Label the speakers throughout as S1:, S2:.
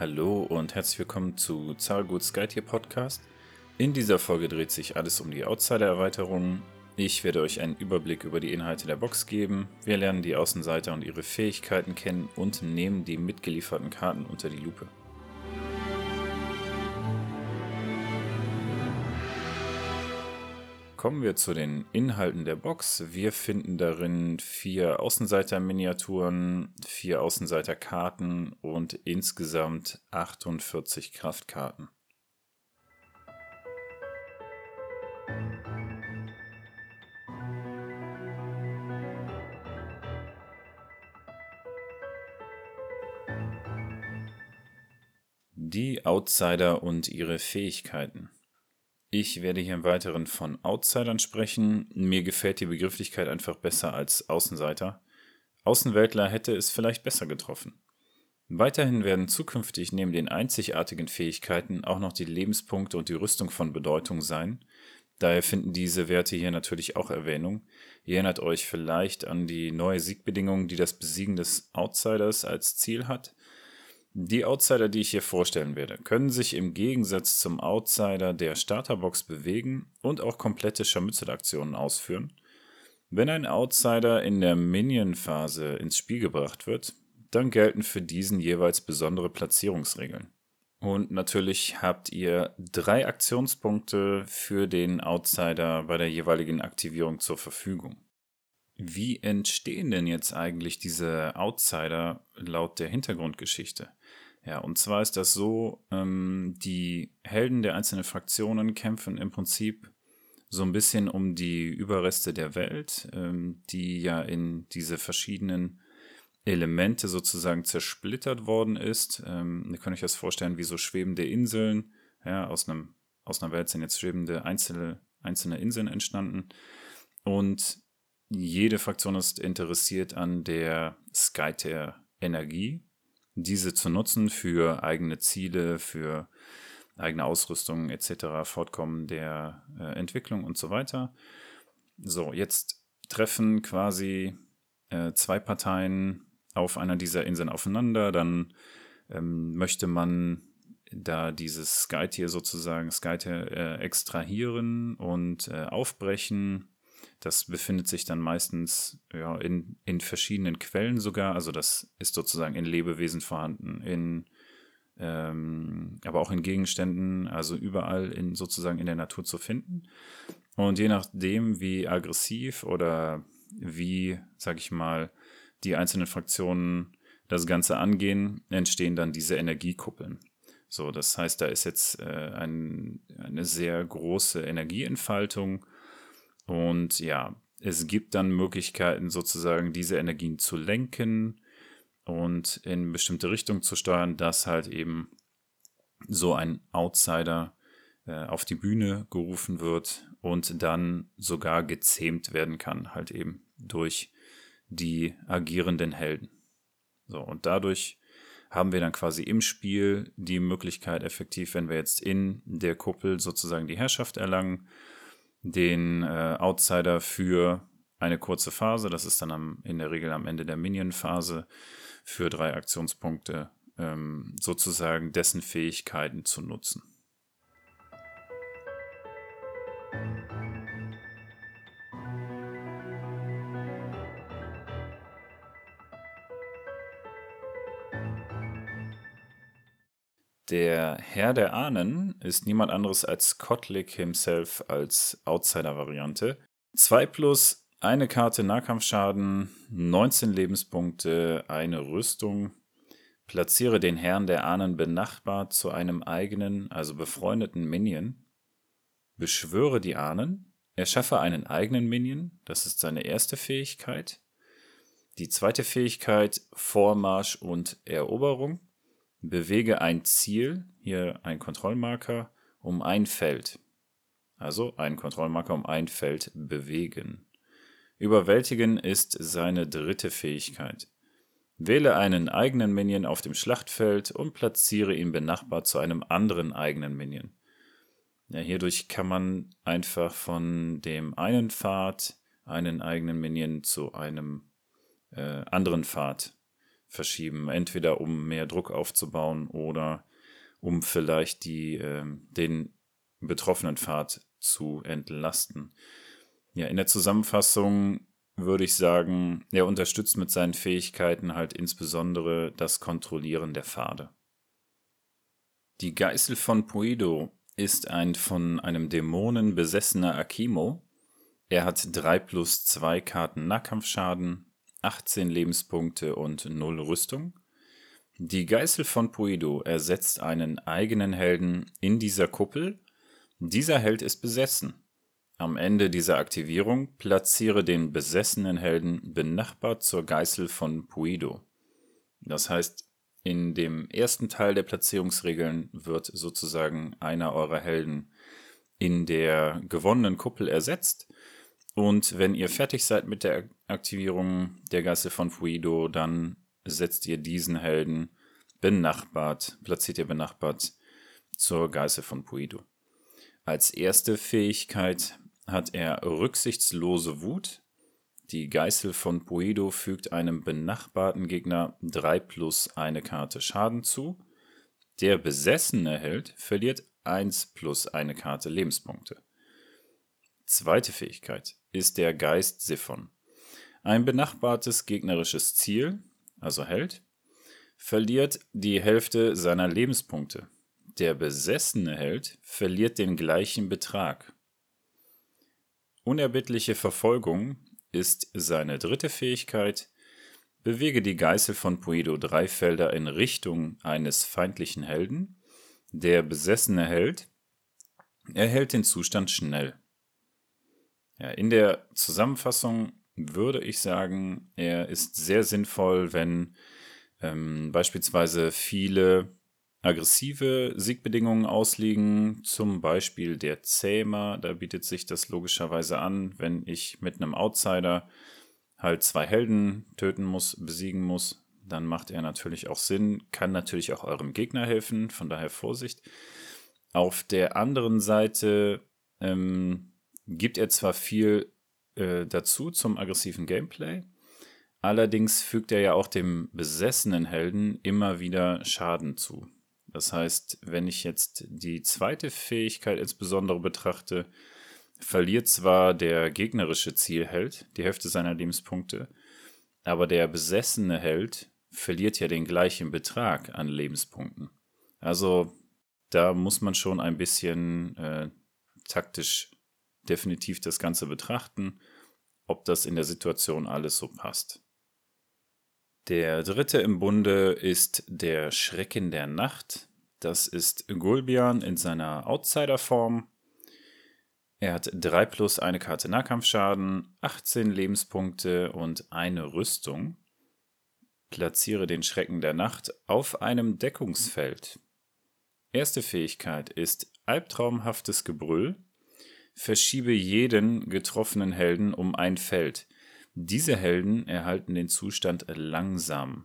S1: Hallo und herzlich willkommen zu Zahlgut Skytier Podcast. In dieser Folge dreht sich alles um die Outsider-Erweiterung. Ich werde euch einen Überblick über die Inhalte der Box geben. Wir lernen die Außenseiter und ihre Fähigkeiten kennen und nehmen die mitgelieferten Karten unter die Lupe. Kommen wir zu den Inhalten der Box. Wir finden darin vier Außenseiter-Miniaturen, vier Außenseiter-Karten und insgesamt 48 Kraftkarten. Die Outsider und ihre Fähigkeiten. Ich werde hier im Weiteren von Outsidern sprechen. Mir gefällt die Begrifflichkeit einfach besser als Außenseiter. Außenweltler hätte es vielleicht besser getroffen. Weiterhin werden zukünftig neben den einzigartigen Fähigkeiten auch noch die Lebenspunkte und die Rüstung von Bedeutung sein. Daher finden diese Werte hier natürlich auch Erwähnung. Ihr erinnert euch vielleicht an die neue Siegbedingung, die das Besiegen des Outsiders als Ziel hat. Die Outsider, die ich hier vorstellen werde, können sich im Gegensatz zum Outsider der Starterbox bewegen und auch komplette Scharmützelaktionen ausführen. Wenn ein Outsider in der Minion-Phase ins Spiel gebracht wird, dann gelten für diesen jeweils besondere Platzierungsregeln. Und natürlich habt ihr drei Aktionspunkte für den Outsider bei der jeweiligen Aktivierung zur Verfügung. Wie entstehen denn jetzt eigentlich diese Outsider laut der Hintergrundgeschichte? Ja, und zwar ist das so, ähm, die Helden der einzelnen Fraktionen kämpfen im Prinzip so ein bisschen um die Überreste der Welt, ähm, die ja in diese verschiedenen Elemente sozusagen zersplittert worden ist. Ähm, ihr könnt euch das vorstellen wie so schwebende Inseln. Ja, aus, einem, aus einer Welt sind jetzt schwebende einzelne, einzelne Inseln entstanden. Und jede Fraktion ist interessiert an der Skyter-Energie, diese zu nutzen für eigene Ziele, für eigene Ausrüstung etc., Fortkommen der äh, Entwicklung und so weiter. So, jetzt treffen quasi äh, zwei Parteien auf einer dieser Inseln aufeinander, dann ähm, möchte man da dieses Skytier sozusagen, Skytier äh, extrahieren und äh, aufbrechen das befindet sich dann meistens ja, in, in verschiedenen Quellen sogar. Also das ist sozusagen in Lebewesen vorhanden, in, ähm, aber auch in Gegenständen, also überall in, sozusagen in der Natur zu finden. Und je nachdem, wie aggressiv oder wie, sag ich mal, die einzelnen Fraktionen das Ganze angehen, entstehen dann diese Energiekuppeln. So, das heißt, da ist jetzt äh, ein, eine sehr große Energieentfaltung und ja, es gibt dann Möglichkeiten, sozusagen diese Energien zu lenken und in bestimmte Richtungen zu steuern, dass halt eben so ein Outsider äh, auf die Bühne gerufen wird und dann sogar gezähmt werden kann, halt eben durch die agierenden Helden. So, und dadurch haben wir dann quasi im Spiel die Möglichkeit, effektiv, wenn wir jetzt in der Kuppel sozusagen die Herrschaft erlangen, den äh, Outsider für eine kurze Phase, das ist dann am, in der Regel am Ende der Minion-Phase, für drei Aktionspunkte ähm, sozusagen dessen Fähigkeiten zu nutzen. Der Herr der Ahnen ist niemand anderes als Kotlik himself als Outsider-Variante. 2 plus, eine Karte Nahkampfschaden, 19 Lebenspunkte, eine Rüstung. Platziere den Herrn der Ahnen benachbart zu einem eigenen, also befreundeten Minion. Beschwöre die Ahnen. Erschaffe einen eigenen Minion. Das ist seine erste Fähigkeit. Die zweite Fähigkeit Vormarsch und Eroberung. Bewege ein Ziel, hier ein Kontrollmarker, um ein Feld. Also ein Kontrollmarker um ein Feld bewegen. Überwältigen ist seine dritte Fähigkeit. Wähle einen eigenen Minion auf dem Schlachtfeld und platziere ihn benachbart zu einem anderen eigenen Minion. Ja, hierdurch kann man einfach von dem einen Pfad einen eigenen Minion zu einem äh, anderen Pfad verschieben. Entweder um mehr Druck aufzubauen oder um vielleicht die, äh, den betroffenen Pfad zu entlasten. Ja, in der Zusammenfassung würde ich sagen, er unterstützt mit seinen Fähigkeiten halt insbesondere das Kontrollieren der Pfade. Die Geißel von Puido ist ein von einem Dämonen besessener Akimo. Er hat 3 plus 2 Karten Nahkampfschaden, 18 Lebenspunkte und 0 Rüstung. Die Geißel von Puido ersetzt einen eigenen Helden in dieser Kuppel. Dieser Held ist besessen. Am Ende dieser Aktivierung platziere den besessenen Helden benachbart zur Geißel von Puido. Das heißt, in dem ersten Teil der Platzierungsregeln wird sozusagen einer eurer Helden in der gewonnenen Kuppel ersetzt. Und wenn ihr fertig seid mit der Aktivierung der Geißel von Puido, dann setzt ihr diesen Helden benachbart, platziert ihr benachbart zur Geißel von Puido. Als erste Fähigkeit hat er rücksichtslose Wut. Die Geißel von Puedo fügt einem benachbarten Gegner 3 plus eine Karte Schaden zu. Der besessene Held verliert 1 plus eine Karte Lebenspunkte. Zweite Fähigkeit ist der Geist Siphon. Ein benachbartes gegnerisches Ziel, also Held, verliert die Hälfte seiner Lebenspunkte. Der besessene Held verliert den gleichen Betrag. Unerbittliche Verfolgung ist seine dritte Fähigkeit. Bewege die Geißel von Puedo drei Felder in Richtung eines feindlichen Helden. Der besessene Held erhält den Zustand schnell. Ja, in der Zusammenfassung würde ich sagen, er ist sehr sinnvoll, wenn ähm, beispielsweise viele aggressive Siegbedingungen ausliegen, zum Beispiel der Zähmer. Da bietet sich das logischerweise an, wenn ich mit einem Outsider halt zwei Helden töten muss, besiegen muss, dann macht er natürlich auch Sinn, kann natürlich auch eurem Gegner helfen, von daher Vorsicht. Auf der anderen Seite ähm, gibt er zwar viel äh, dazu zum aggressiven Gameplay, allerdings fügt er ja auch dem besessenen Helden immer wieder Schaden zu. Das heißt, wenn ich jetzt die zweite Fähigkeit insbesondere betrachte, verliert zwar der gegnerische Zielheld die Hälfte seiner Lebenspunkte, aber der besessene Held verliert ja den gleichen Betrag an Lebenspunkten. Also da muss man schon ein bisschen äh, taktisch definitiv das Ganze betrachten, ob das in der Situation alles so passt. Der dritte im Bunde ist der Schrecken der Nacht. Das ist Gulbian in seiner Outsider-Form. Er hat 3 plus eine Karte Nahkampfschaden, 18 Lebenspunkte und eine Rüstung. Platziere den Schrecken der Nacht auf einem Deckungsfeld. Erste Fähigkeit ist albtraumhaftes Gebrüll. Verschiebe jeden getroffenen Helden um ein Feld. Diese Helden erhalten den Zustand langsam.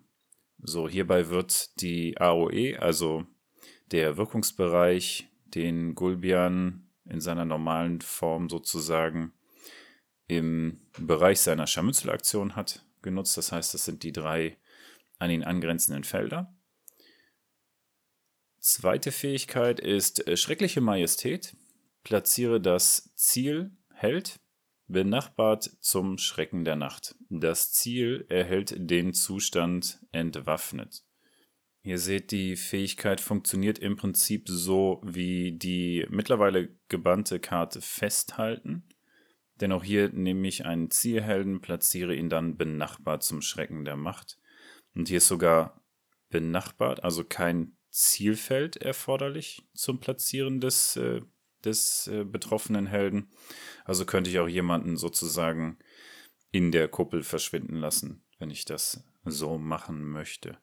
S1: So, hierbei wird die AOE, also der Wirkungsbereich, den Gulbian in seiner normalen Form sozusagen im Bereich seiner Scharmützelaktion hat, genutzt. Das heißt, das sind die drei an ihn angrenzenden Felder. Zweite Fähigkeit ist äh, schreckliche Majestät. Platziere das Ziel Held benachbart zum Schrecken der Nacht. Das Ziel erhält den Zustand entwaffnet. Ihr seht, die Fähigkeit funktioniert im Prinzip so wie die mittlerweile gebannte Karte Festhalten. Denn auch hier nehme ich einen Zielhelden, platziere ihn dann benachbart zum Schrecken der Macht. Und hier ist sogar benachbart, also kein Zielfeld erforderlich zum Platzieren des äh, des äh, betroffenen Helden. Also könnte ich auch jemanden sozusagen in der Kuppel verschwinden lassen, wenn ich das so machen möchte.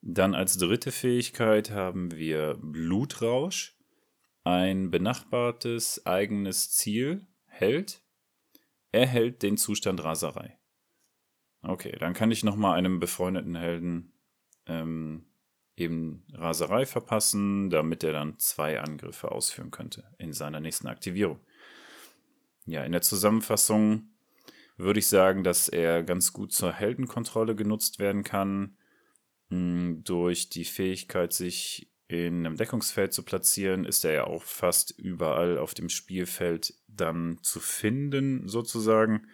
S1: Dann als dritte Fähigkeit haben wir Blutrausch. Ein benachbartes eigenes Ziel hält, erhält den Zustand Raserei. Okay, dann kann ich nochmal einem befreundeten Helden ähm, eben Raserei verpassen, damit er dann zwei Angriffe ausführen könnte in seiner nächsten Aktivierung. Ja, in der Zusammenfassung würde ich sagen, dass er ganz gut zur Heldenkontrolle genutzt werden kann Hm, durch die Fähigkeit, sich in einem Deckungsfeld zu platzieren, ist er ja auch fast überall auf dem Spielfeld dann zu finden, sozusagen.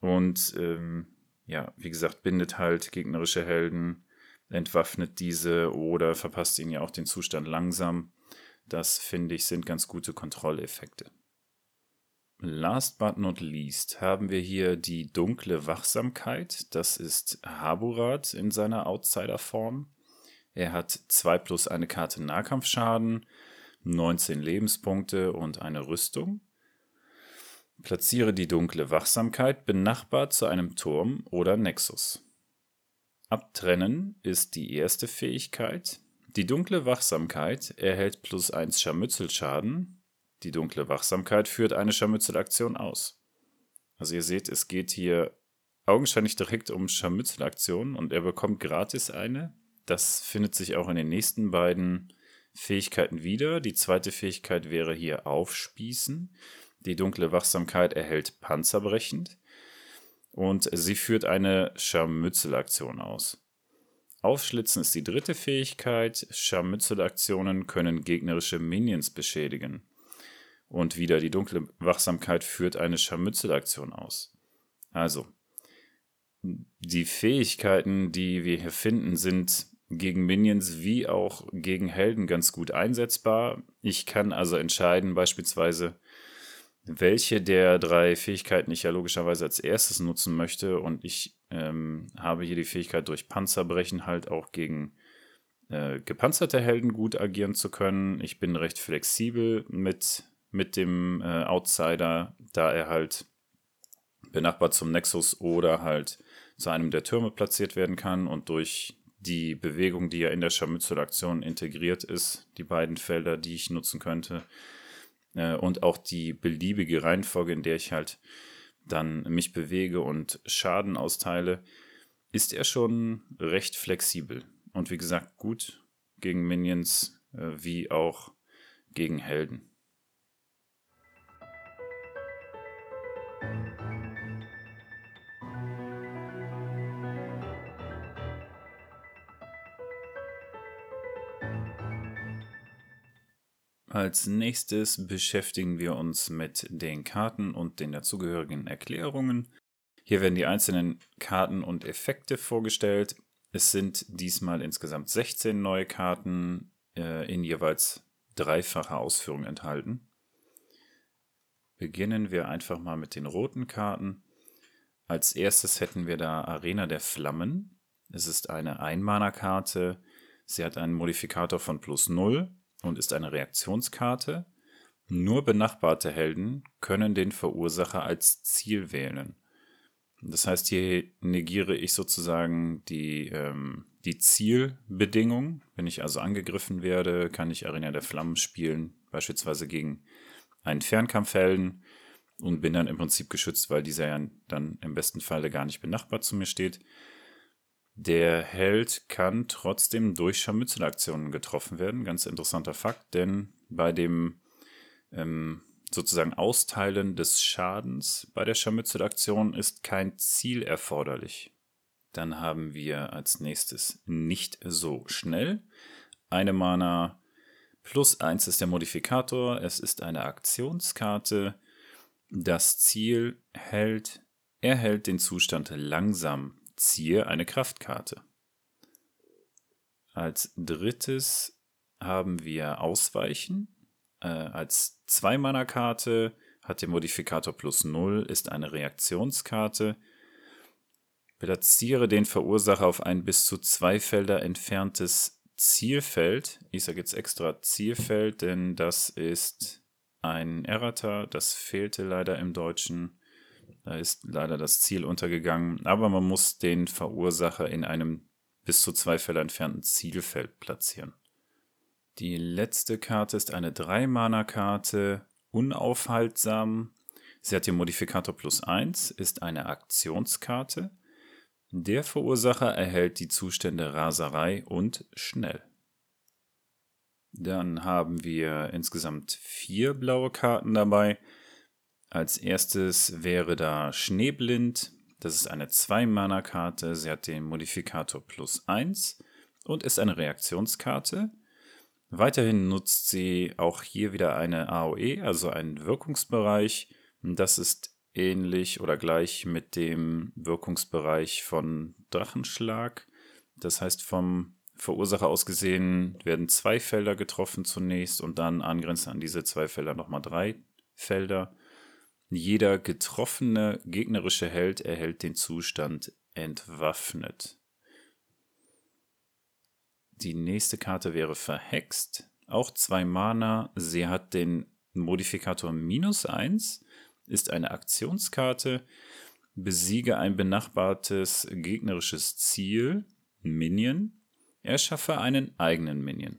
S1: Und ähm, ja, wie gesagt, bindet halt gegnerische Helden, entwaffnet diese oder verpasst ihnen ja auch den Zustand langsam. Das finde ich sind ganz gute Kontrolleffekte. Last but not least haben wir hier die dunkle Wachsamkeit. Das ist Haburat in seiner Outsider-Form. Er hat 2 plus eine Karte Nahkampfschaden, 19 Lebenspunkte und eine Rüstung. Platziere die dunkle Wachsamkeit benachbart zu einem Turm oder Nexus. Abtrennen ist die erste Fähigkeit. Die dunkle Wachsamkeit erhält plus 1 Scharmützelschaden. Die dunkle Wachsamkeit führt eine Scharmützelaktion aus. Also ihr seht, es geht hier augenscheinlich direkt um Scharmützelaktionen und er bekommt gratis eine. Das findet sich auch in den nächsten beiden Fähigkeiten wieder. Die zweite Fähigkeit wäre hier Aufspießen. Die dunkle Wachsamkeit erhält Panzerbrechend und sie führt eine Scharmützelaktion aus. Aufschlitzen ist die dritte Fähigkeit. Scharmützelaktionen können gegnerische Minions beschädigen. Und wieder die dunkle Wachsamkeit führt eine Scharmützelaktion aus. Also, die Fähigkeiten, die wir hier finden, sind gegen Minions wie auch gegen Helden ganz gut einsetzbar. Ich kann also entscheiden, beispielsweise, welche der drei Fähigkeiten ich ja logischerweise als erstes nutzen möchte. Und ich ähm, habe hier die Fähigkeit, durch Panzerbrechen halt auch gegen äh, gepanzerte Helden gut agieren zu können. Ich bin recht flexibel mit, mit dem äh, Outsider, da er halt benachbart zum Nexus oder halt zu einem der Türme platziert werden kann und durch die Bewegung, die ja in der Scharmützelaktion integriert ist, die beiden Felder, die ich nutzen könnte, äh, und auch die beliebige Reihenfolge, in der ich halt dann mich bewege und Schaden austeile, ist er schon recht flexibel. Und wie gesagt, gut gegen Minions äh, wie auch gegen Helden. Als nächstes beschäftigen wir uns mit den Karten und den dazugehörigen Erklärungen. Hier werden die einzelnen Karten und Effekte vorgestellt. Es sind diesmal insgesamt 16 neue Karten äh, in jeweils dreifacher Ausführung enthalten. Beginnen wir einfach mal mit den roten Karten. Als erstes hätten wir da Arena der Flammen. Es ist eine Einmaner-Karte. Sie hat einen Modifikator von plus 0 und ist eine Reaktionskarte. Nur benachbarte Helden können den Verursacher als Ziel wählen. Das heißt, hier negiere ich sozusagen die, ähm, die Zielbedingung. Wenn ich also angegriffen werde, kann ich Arena der Flammen spielen, beispielsweise gegen einen Fernkampfhelden und bin dann im Prinzip geschützt, weil dieser ja dann im besten Falle gar nicht benachbart zu mir steht. Der Held kann trotzdem durch Scharmützelaktionen getroffen werden. Ganz interessanter Fakt, denn bei dem ähm, sozusagen Austeilen des Schadens bei der Scharmützelaktion ist kein Ziel erforderlich. Dann haben wir als nächstes nicht so schnell. Eine Mana plus 1 ist der Modifikator. Es ist eine Aktionskarte. Das Ziel hält, erhält den Zustand langsam Ziehe eine Kraftkarte. Als drittes haben wir Ausweichen. Äh, als Zwei-Mana-Karte hat der Modifikator plus 0, ist eine Reaktionskarte. Platziere den Verursacher auf ein bis zu zwei Felder entferntes Zielfeld. Ich sage jetzt extra Zielfeld, denn das ist ein Errata. Das fehlte leider im Deutschen. Da ist leider das Ziel untergegangen, aber man muss den Verursacher in einem bis zu zwei Felder entfernten Zielfeld platzieren. Die letzte Karte ist eine 3-Mana-Karte, unaufhaltsam. Sie hat den Modifikator plus 1, ist eine Aktionskarte. Der Verursacher erhält die Zustände Raserei und Schnell. Dann haben wir insgesamt vier blaue Karten dabei. Als erstes wäre da Schneeblind. Das ist eine 2-Mana-Karte. Sie hat den Modifikator plus 1 und ist eine Reaktionskarte. Weiterhin nutzt sie auch hier wieder eine AOE, also einen Wirkungsbereich. Das ist ähnlich oder gleich mit dem Wirkungsbereich von Drachenschlag. Das heißt, vom Verursacher aus gesehen werden zwei Felder getroffen zunächst und dann angrenzend an diese zwei Felder nochmal drei Felder. Jeder getroffene gegnerische Held erhält den Zustand entwaffnet. Die nächste Karte wäre verhext. Auch zwei Mana. Sie hat den Modifikator minus 1, ist eine Aktionskarte. Besiege ein benachbartes gegnerisches Ziel, Minion. Erschaffe einen eigenen Minion.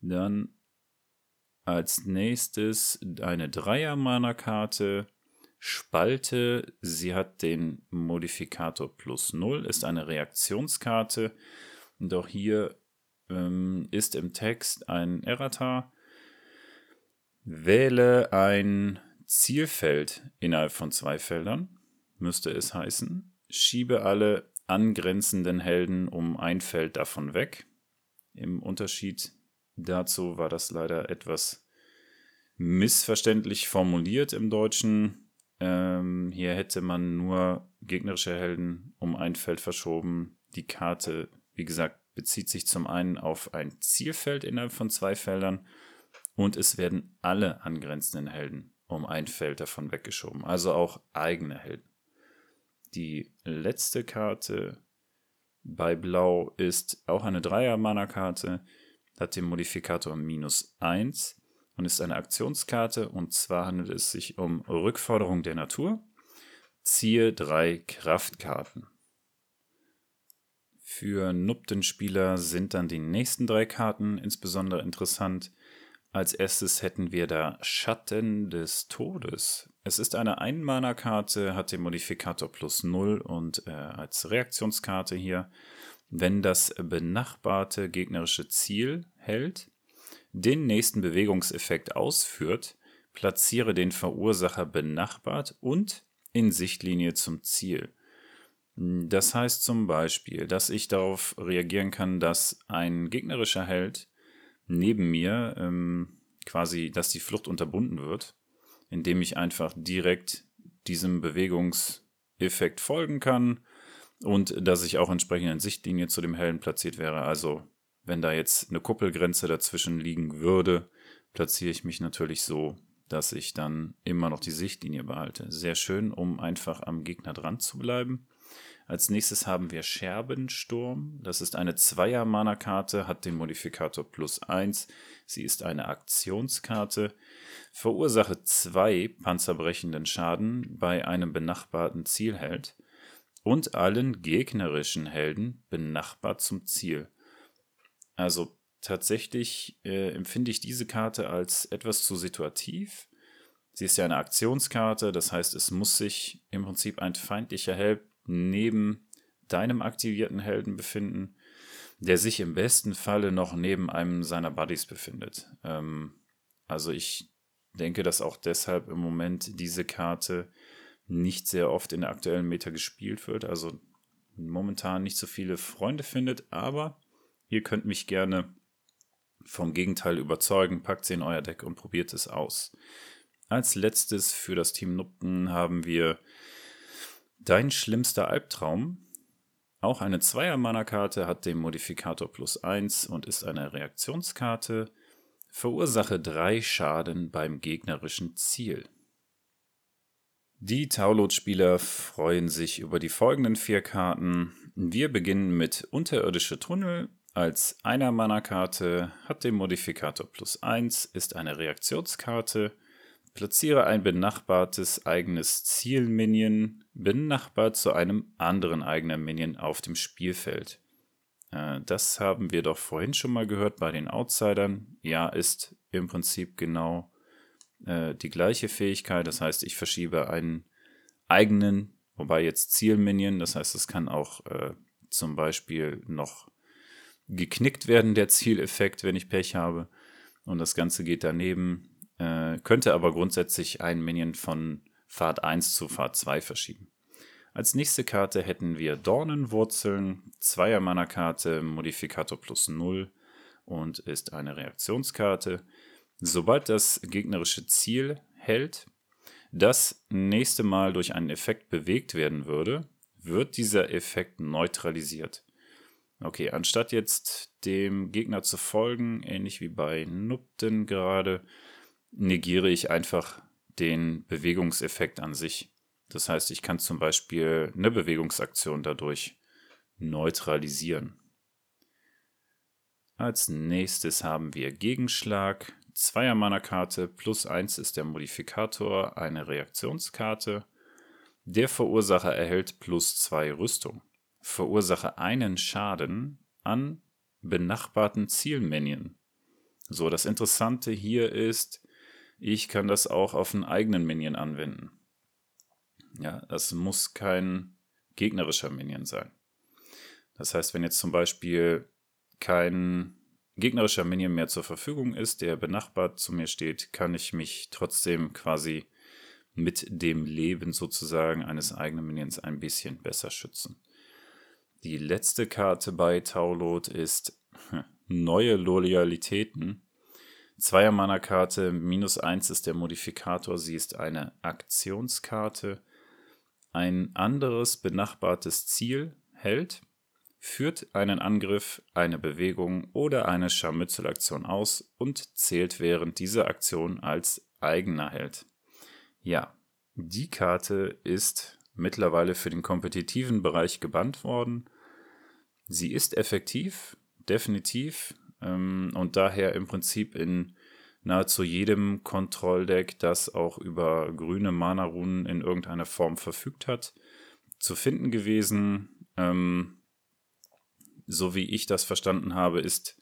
S1: Dann als nächstes eine Dreier-Mana-Karte. Spalte, sie hat den Modifikator plus 0, ist eine Reaktionskarte. Auch hier ähm, ist im Text ein Errata. Wähle ein Zielfeld innerhalb von zwei Feldern, müsste es heißen. Schiebe alle angrenzenden Helden um ein Feld davon weg. Im Unterschied Dazu war das leider etwas missverständlich formuliert im Deutschen. Ähm, hier hätte man nur gegnerische Helden um ein Feld verschoben. Die Karte, wie gesagt, bezieht sich zum einen auf ein Zielfeld innerhalb von zwei Feldern und es werden alle angrenzenden Helden um ein Feld davon weggeschoben, also auch eigene Helden. Die letzte Karte bei Blau ist auch eine Dreier-Mana-Karte hat den Modifikator minus 1 und ist eine Aktionskarte und zwar handelt es sich um Rückforderung der Natur. Ziehe drei Kraftkarten. Für Nupten-Spieler sind dann die nächsten drei Karten insbesondere interessant. Als erstes hätten wir da Schatten des Todes. Es ist eine Ein-Mana-Karte, hat den Modifikator plus 0 und äh, als Reaktionskarte hier wenn das benachbarte gegnerische Ziel hält, den nächsten Bewegungseffekt ausführt, platziere den Verursacher benachbart und in Sichtlinie zum Ziel. Das heißt zum Beispiel, dass ich darauf reagieren kann, dass ein gegnerischer Held neben mir ähm, quasi, dass die Flucht unterbunden wird, indem ich einfach direkt diesem Bewegungseffekt folgen kann und dass ich auch entsprechend in Sichtlinie zu dem Helden platziert wäre. Also, wenn da jetzt eine Kuppelgrenze dazwischen liegen würde, platziere ich mich natürlich so, dass ich dann immer noch die Sichtlinie behalte. Sehr schön, um einfach am Gegner dran zu bleiben. Als nächstes haben wir Scherbensturm. Das ist eine Zweier-Mana-Karte, hat den Modifikator plus 1. Sie ist eine Aktionskarte. Verursache zwei panzerbrechenden Schaden bei einem benachbarten Zielheld und allen gegnerischen Helden benachbart zum Ziel. Also tatsächlich äh, empfinde ich diese Karte als etwas zu situativ. Sie ist ja eine Aktionskarte, das heißt, es muss sich im Prinzip ein feindlicher Held neben deinem aktivierten Helden befinden, der sich im besten Falle noch neben einem seiner Buddies befindet. Ähm, also ich denke, dass auch deshalb im Moment diese Karte nicht sehr oft in der aktuellen Meta gespielt wird, also momentan nicht so viele Freunde findet, aber ihr könnt mich gerne vom Gegenteil überzeugen, packt sie in euer Deck und probiert es aus. Als letztes für das Team Nupten haben wir Dein schlimmster Albtraum. Auch eine Zweier-Mana-Karte hat den Modifikator plus 1 und ist eine Reaktionskarte. Verursache drei Schaden beim gegnerischen Ziel. Die Taulot-Spieler freuen sich über die folgenden vier Karten. Wir beginnen mit Unterirdische Tunnel. Als einer Mana-Karte hat den Modifikator plus 1, ist eine Reaktionskarte. Platziere ein benachbartes eigenes Ziel-Minion benachbart zu einem anderen eigenen Minion auf dem Spielfeld. Äh, das haben wir doch vorhin schon mal gehört bei den Outsidern. Ja, ist im Prinzip genau äh, die gleiche Fähigkeit. Das heißt, ich verschiebe einen eigenen, wobei jetzt Zielminion, das heißt, es kann auch äh, zum Beispiel noch geknickt werden, der Zieleffekt, wenn ich Pech habe. Und das Ganze geht daneben. Äh, könnte aber grundsätzlich ein Minion von Pfad 1 zu Pfad 2 verschieben. Als nächste Karte hätten wir Dornenwurzeln, Zweier Mana Karte, Modifikator plus 0 und ist eine Reaktionskarte. Sobald das gegnerische Ziel hält, das nächste Mal durch einen Effekt bewegt werden würde, wird dieser Effekt neutralisiert. Okay, anstatt jetzt dem Gegner zu folgen, ähnlich wie bei Nupten gerade, negiere ich einfach den Bewegungseffekt an sich. Das heißt, ich kann zum Beispiel eine Bewegungsaktion dadurch neutralisieren. Als nächstes haben wir Gegenschlag. Zweier Mana-Karte plus 1 ist der Modifikator, eine Reaktionskarte. Der Verursacher erhält plus 2 Rüstung. Verursache einen Schaden an benachbarten Zielminion. So, das Interessante hier ist, ich kann das auch auf einen eigenen Minion anwenden. Ja, das muss kein gegnerischer Minion sein. Das heißt, wenn jetzt zum Beispiel kein gegnerischer Minion mehr zur Verfügung ist, der benachbart zu mir steht, kann ich mich trotzdem quasi mit dem Leben sozusagen eines eigenen Minions ein bisschen besser schützen. Die letzte Karte bei Taulot ist neue Loyalitäten. Zweier Mana Karte, minus eins ist der Modifikator, sie ist eine Aktionskarte. Ein anderes benachbartes Ziel hält führt einen Angriff, eine Bewegung oder eine Scharmützelaktion aus und zählt während dieser Aktion als eigener Held. Ja, die Karte ist mittlerweile für den kompetitiven Bereich gebannt worden. Sie ist effektiv, definitiv, ähm, und daher im Prinzip in nahezu jedem Kontrolldeck, das auch über grüne Mana-Runen in irgendeiner Form verfügt hat, zu finden gewesen. Ähm, so wie ich das verstanden habe, ist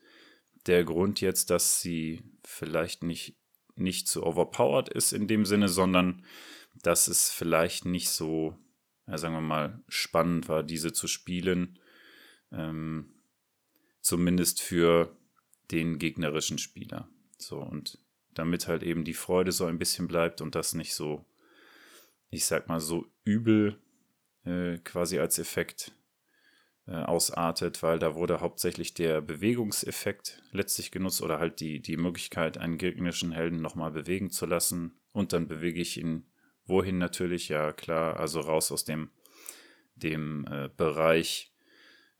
S1: der Grund jetzt, dass sie vielleicht nicht, nicht zu overpowered ist in dem Sinne, sondern dass es vielleicht nicht so, ja, sagen wir mal, spannend war, diese zu spielen. Ähm, zumindest für den gegnerischen Spieler. So, und damit halt eben die Freude so ein bisschen bleibt und das nicht so, ich sag mal, so übel äh, quasi als Effekt ausartet, weil da wurde hauptsächlich der Bewegungseffekt letztlich genutzt oder halt die, die Möglichkeit, einen gegnerischen Helden nochmal bewegen zu lassen. Und dann bewege ich ihn wohin natürlich, ja klar, also raus aus dem, dem äh, Bereich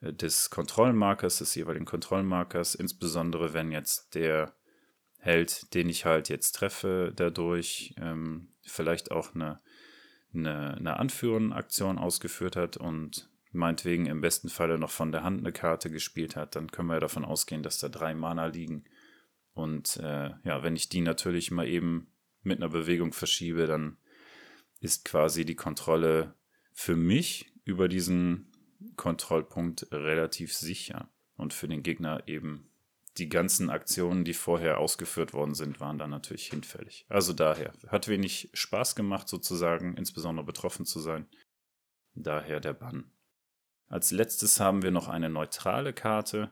S1: äh, des Kontrollmarkers, des jeweiligen Kontrollmarkers, insbesondere wenn jetzt der Held, den ich halt jetzt treffe, dadurch ähm, vielleicht auch eine, eine, eine Anführen-Aktion ausgeführt hat und meinetwegen im besten Falle noch von der Hand eine Karte gespielt hat, dann können wir davon ausgehen, dass da drei Mana liegen. Und äh, ja, wenn ich die natürlich mal eben mit einer Bewegung verschiebe, dann ist quasi die Kontrolle für mich über diesen Kontrollpunkt relativ sicher. Und für den Gegner eben die ganzen Aktionen, die vorher ausgeführt worden sind, waren dann natürlich hinfällig. Also daher, hat wenig Spaß gemacht sozusagen, insbesondere betroffen zu sein. Daher der Bann. Als letztes haben wir noch eine neutrale Karte.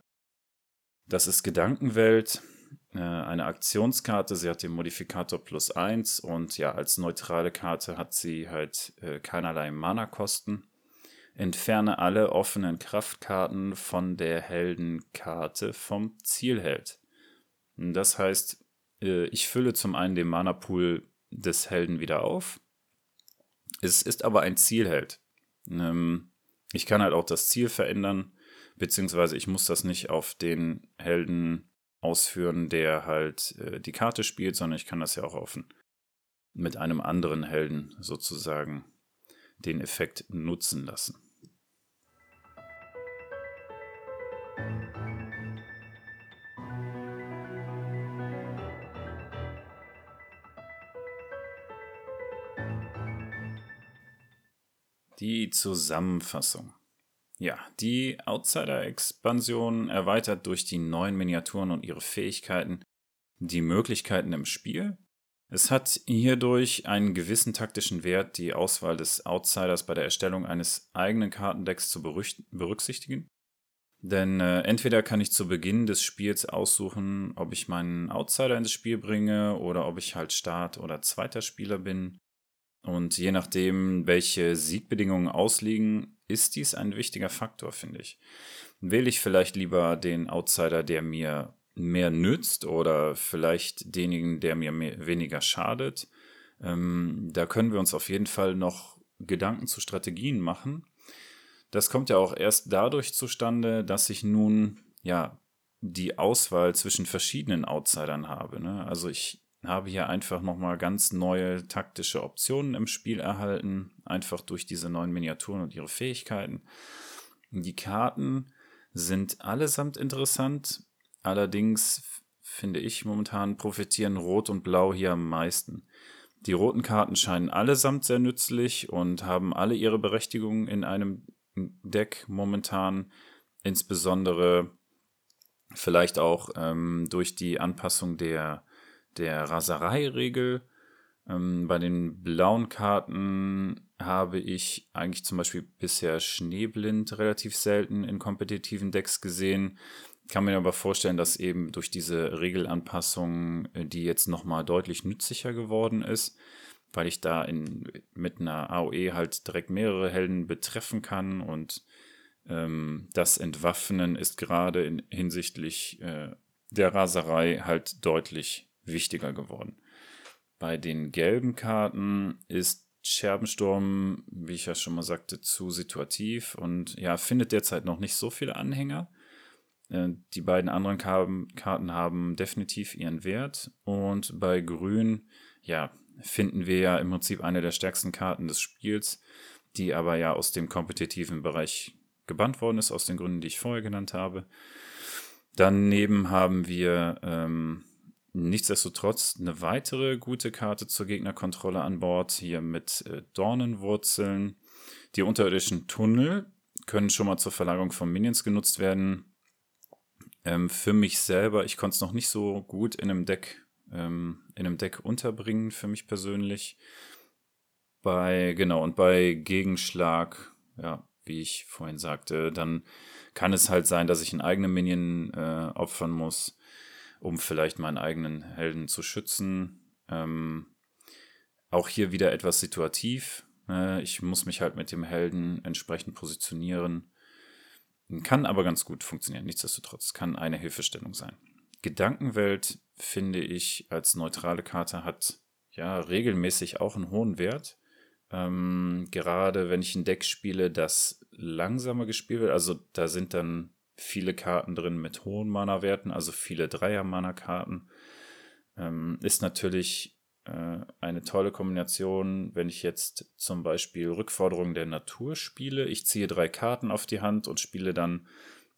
S1: Das ist Gedankenwelt, äh, eine Aktionskarte. Sie hat den Modifikator plus 1 und ja, als neutrale Karte hat sie halt äh, keinerlei Mana-Kosten. Entferne alle offenen Kraftkarten von der Heldenkarte vom Zielheld. Das heißt, äh, ich fülle zum einen den Mana-Pool des Helden wieder auf. Es ist aber ein Zielheld. Ähm, ich kann halt auch das Ziel verändern, beziehungsweise ich muss das nicht auf den Helden ausführen, der halt äh, die Karte spielt, sondern ich kann das ja auch auf mit einem anderen Helden sozusagen den Effekt nutzen lassen. Die Zusammenfassung. Ja, die Outsider-Expansion erweitert durch die neuen Miniaturen und ihre Fähigkeiten die Möglichkeiten im Spiel. Es hat hierdurch einen gewissen taktischen Wert, die Auswahl des Outsiders bei der Erstellung eines eigenen Kartendecks zu berücksichtigen. Denn äh, entweder kann ich zu Beginn des Spiels aussuchen, ob ich meinen Outsider ins Spiel bringe oder ob ich halt Start- oder zweiter Spieler bin. Und je nachdem, welche Siegbedingungen ausliegen, ist dies ein wichtiger Faktor, finde ich. Wähle ich vielleicht lieber den Outsider, der mir mehr nützt oder vielleicht denjenigen, der mir mehr, weniger schadet? Ähm, da können wir uns auf jeden Fall noch Gedanken zu Strategien machen. Das kommt ja auch erst dadurch zustande, dass ich nun ja die Auswahl zwischen verschiedenen Outsidern habe. Ne? Also ich habe hier einfach nochmal ganz neue taktische Optionen im Spiel erhalten, einfach durch diese neuen Miniaturen und ihre Fähigkeiten. Die Karten sind allesamt interessant, allerdings finde ich momentan profitieren Rot und Blau hier am meisten. Die roten Karten scheinen allesamt sehr nützlich und haben alle ihre Berechtigung in einem Deck momentan, insbesondere vielleicht auch ähm, durch die Anpassung der der Raserei-Regel. Ähm, bei den blauen Karten habe ich eigentlich zum Beispiel bisher Schneeblind relativ selten in kompetitiven Decks gesehen. Kann mir aber vorstellen, dass eben durch diese Regelanpassung, äh, die jetzt nochmal deutlich nützlicher geworden ist, weil ich da in, mit einer AOE halt direkt mehrere Helden betreffen kann und ähm, das Entwaffnen ist gerade in, hinsichtlich äh, der Raserei halt deutlich wichtiger geworden. Bei den gelben Karten ist Scherbensturm, wie ich ja schon mal sagte, zu situativ und ja, findet derzeit noch nicht so viele Anhänger. Äh, die beiden anderen Karten haben definitiv ihren Wert und bei Grün, ja, finden wir ja im Prinzip eine der stärksten Karten des Spiels, die aber ja aus dem kompetitiven Bereich gebannt worden ist, aus den Gründen, die ich vorher genannt habe. Daneben haben wir ähm, Nichtsdestotrotz eine weitere gute Karte zur Gegnerkontrolle an Bord, hier mit äh, Dornenwurzeln. Die unterirdischen Tunnel können schon mal zur Verlagerung von Minions genutzt werden. Ähm, für mich selber, ich konnte es noch nicht so gut in einem Deck, ähm, in einem Deck unterbringen, für mich persönlich. Bei, genau, und bei Gegenschlag, ja, wie ich vorhin sagte, dann kann es halt sein, dass ich einen eigenen Minion äh, opfern muss um vielleicht meinen eigenen Helden zu schützen. Ähm, auch hier wieder etwas situativ. Äh, ich muss mich halt mit dem Helden entsprechend positionieren. Kann aber ganz gut funktionieren. Nichtsdestotrotz kann eine Hilfestellung sein. Gedankenwelt finde ich als neutrale Karte hat ja regelmäßig auch einen hohen Wert. Ähm, gerade wenn ich ein Deck spiele, das langsamer gespielt wird, also da sind dann viele Karten drin mit hohen Mana-Werten, also viele Dreier-Mana-Karten. Ähm, ist natürlich äh, eine tolle Kombination, wenn ich jetzt zum Beispiel Rückforderung der Natur spiele. Ich ziehe drei Karten auf die Hand und spiele dann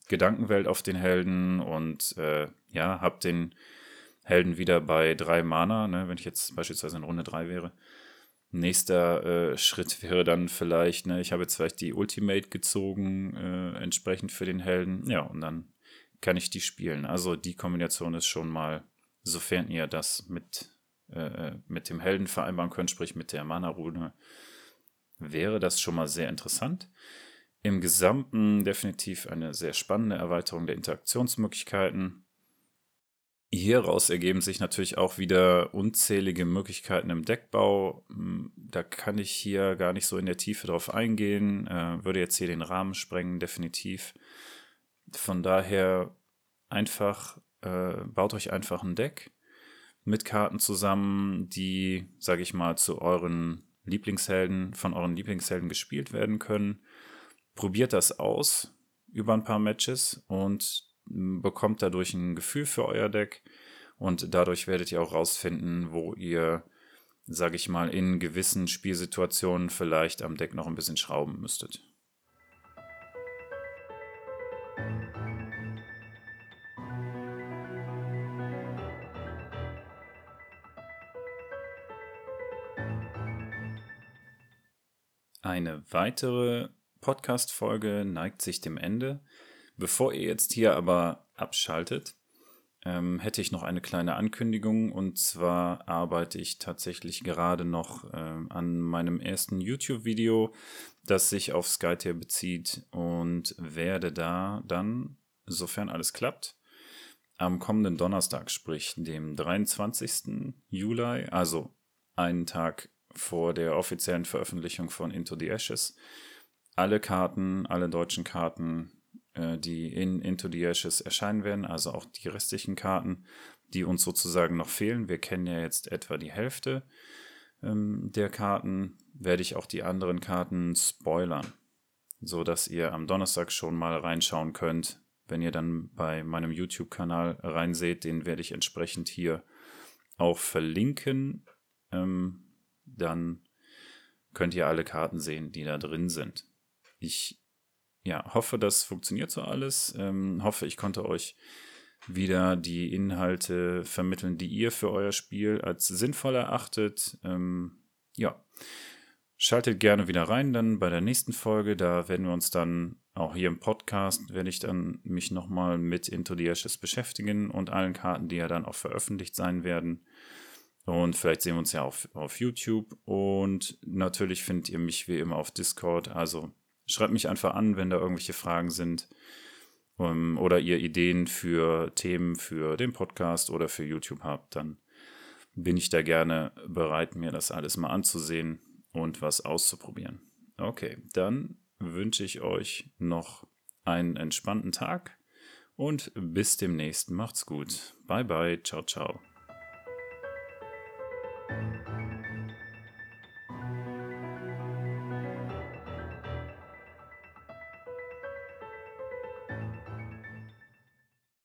S1: Gedankenwelt auf den Helden und äh, ja, habe den Helden wieder bei drei Mana, ne, wenn ich jetzt beispielsweise in Runde drei wäre. Nächster äh, Schritt wäre dann vielleicht, ne, ich habe jetzt vielleicht die Ultimate gezogen, äh, entsprechend für den Helden. Ja, und dann kann ich die spielen. Also die Kombination ist schon mal, sofern ihr das mit, äh, äh mit dem Helden vereinbaren könnt, sprich mit der Mana-Rune, wäre das schon mal sehr interessant. Im Gesamten definitiv eine sehr spannende Erweiterung der Interaktionsmöglichkeiten. Hieraus ergeben sich natürlich auch wieder unzählige Möglichkeiten im Deckbau. Hm, da kann ich hier gar nicht so in der Tiefe drauf eingehen, äh, würde jetzt hier den Rahmen sprengen, definitiv. Von daher einfach, äh, baut euch einfach ein Deck mit Karten zusammen, die, sage ich mal, zu euren Lieblingshelden, von euren Lieblingshelden gespielt werden können. Probiert das aus über ein paar Matches und bekommt dadurch ein Gefühl für euer Deck und dadurch werdet ihr auch rausfinden, wo ihr, sage ich mal, in gewissen Spielsituationen vielleicht am Deck noch ein bisschen schrauben müsstet. Eine weitere Podcast-Folge neigt sich dem Ende. Bevor ihr jetzt hier aber abschaltet, ähm, hätte ich noch eine kleine Ankündigung. Und zwar arbeite ich tatsächlich gerade noch ähm, an meinem ersten YouTube-Video, das sich auf Skytier bezieht und werde da dann, sofern alles klappt, am kommenden Donnerstag, sprich dem 23. Juli, also einen Tag vor der offiziellen Veröffentlichung von Into the Ashes. Alle Karten, alle deutschen Karten, äh, die in Into the Ashes erscheinen werden, also auch die restlichen Karten, die uns sozusagen noch fehlen. Wir kennen ja jetzt etwa die Hälfte ähm, der Karten, werde ich auch die anderen Karten spoilern, so dass ihr am Donnerstag schon mal reinschauen könnt. Wenn ihr dann bei meinem YouTube-Kanal reinseht, den werde ich entsprechend hier auch verlinken. Ähm, dann könnt ihr alle Karten sehen, die da drin sind. Ich ja, hoffe, das funktioniert so alles. Ähm, hoffe, ich konnte euch wieder die Inhalte vermitteln, die ihr für euer Spiel als sinnvoll erachtet. Ähm, ja, schaltet gerne wieder rein dann bei der nächsten Folge. Da werden wir uns dann auch hier im Podcast, werde ich dann mich nochmal mit Into the Ashes beschäftigen und allen Karten, die ja dann auch veröffentlicht sein werden. Und vielleicht sehen wir uns ja auch auf YouTube. Und natürlich findet ihr mich wie immer auf Discord. Also schreibt mich einfach an, wenn da irgendwelche Fragen sind. Um, ähm, oder ihr Ideen für Themen für den Podcast oder für YouTube habt, dann bin ich da gerne bereit, mir das alles mal anzusehen und was auszuprobieren. Okay, dann wünsche ich euch noch einen entspannten Tag und bis demnächst. Macht's gut. Bye bye. Ciao, ciao.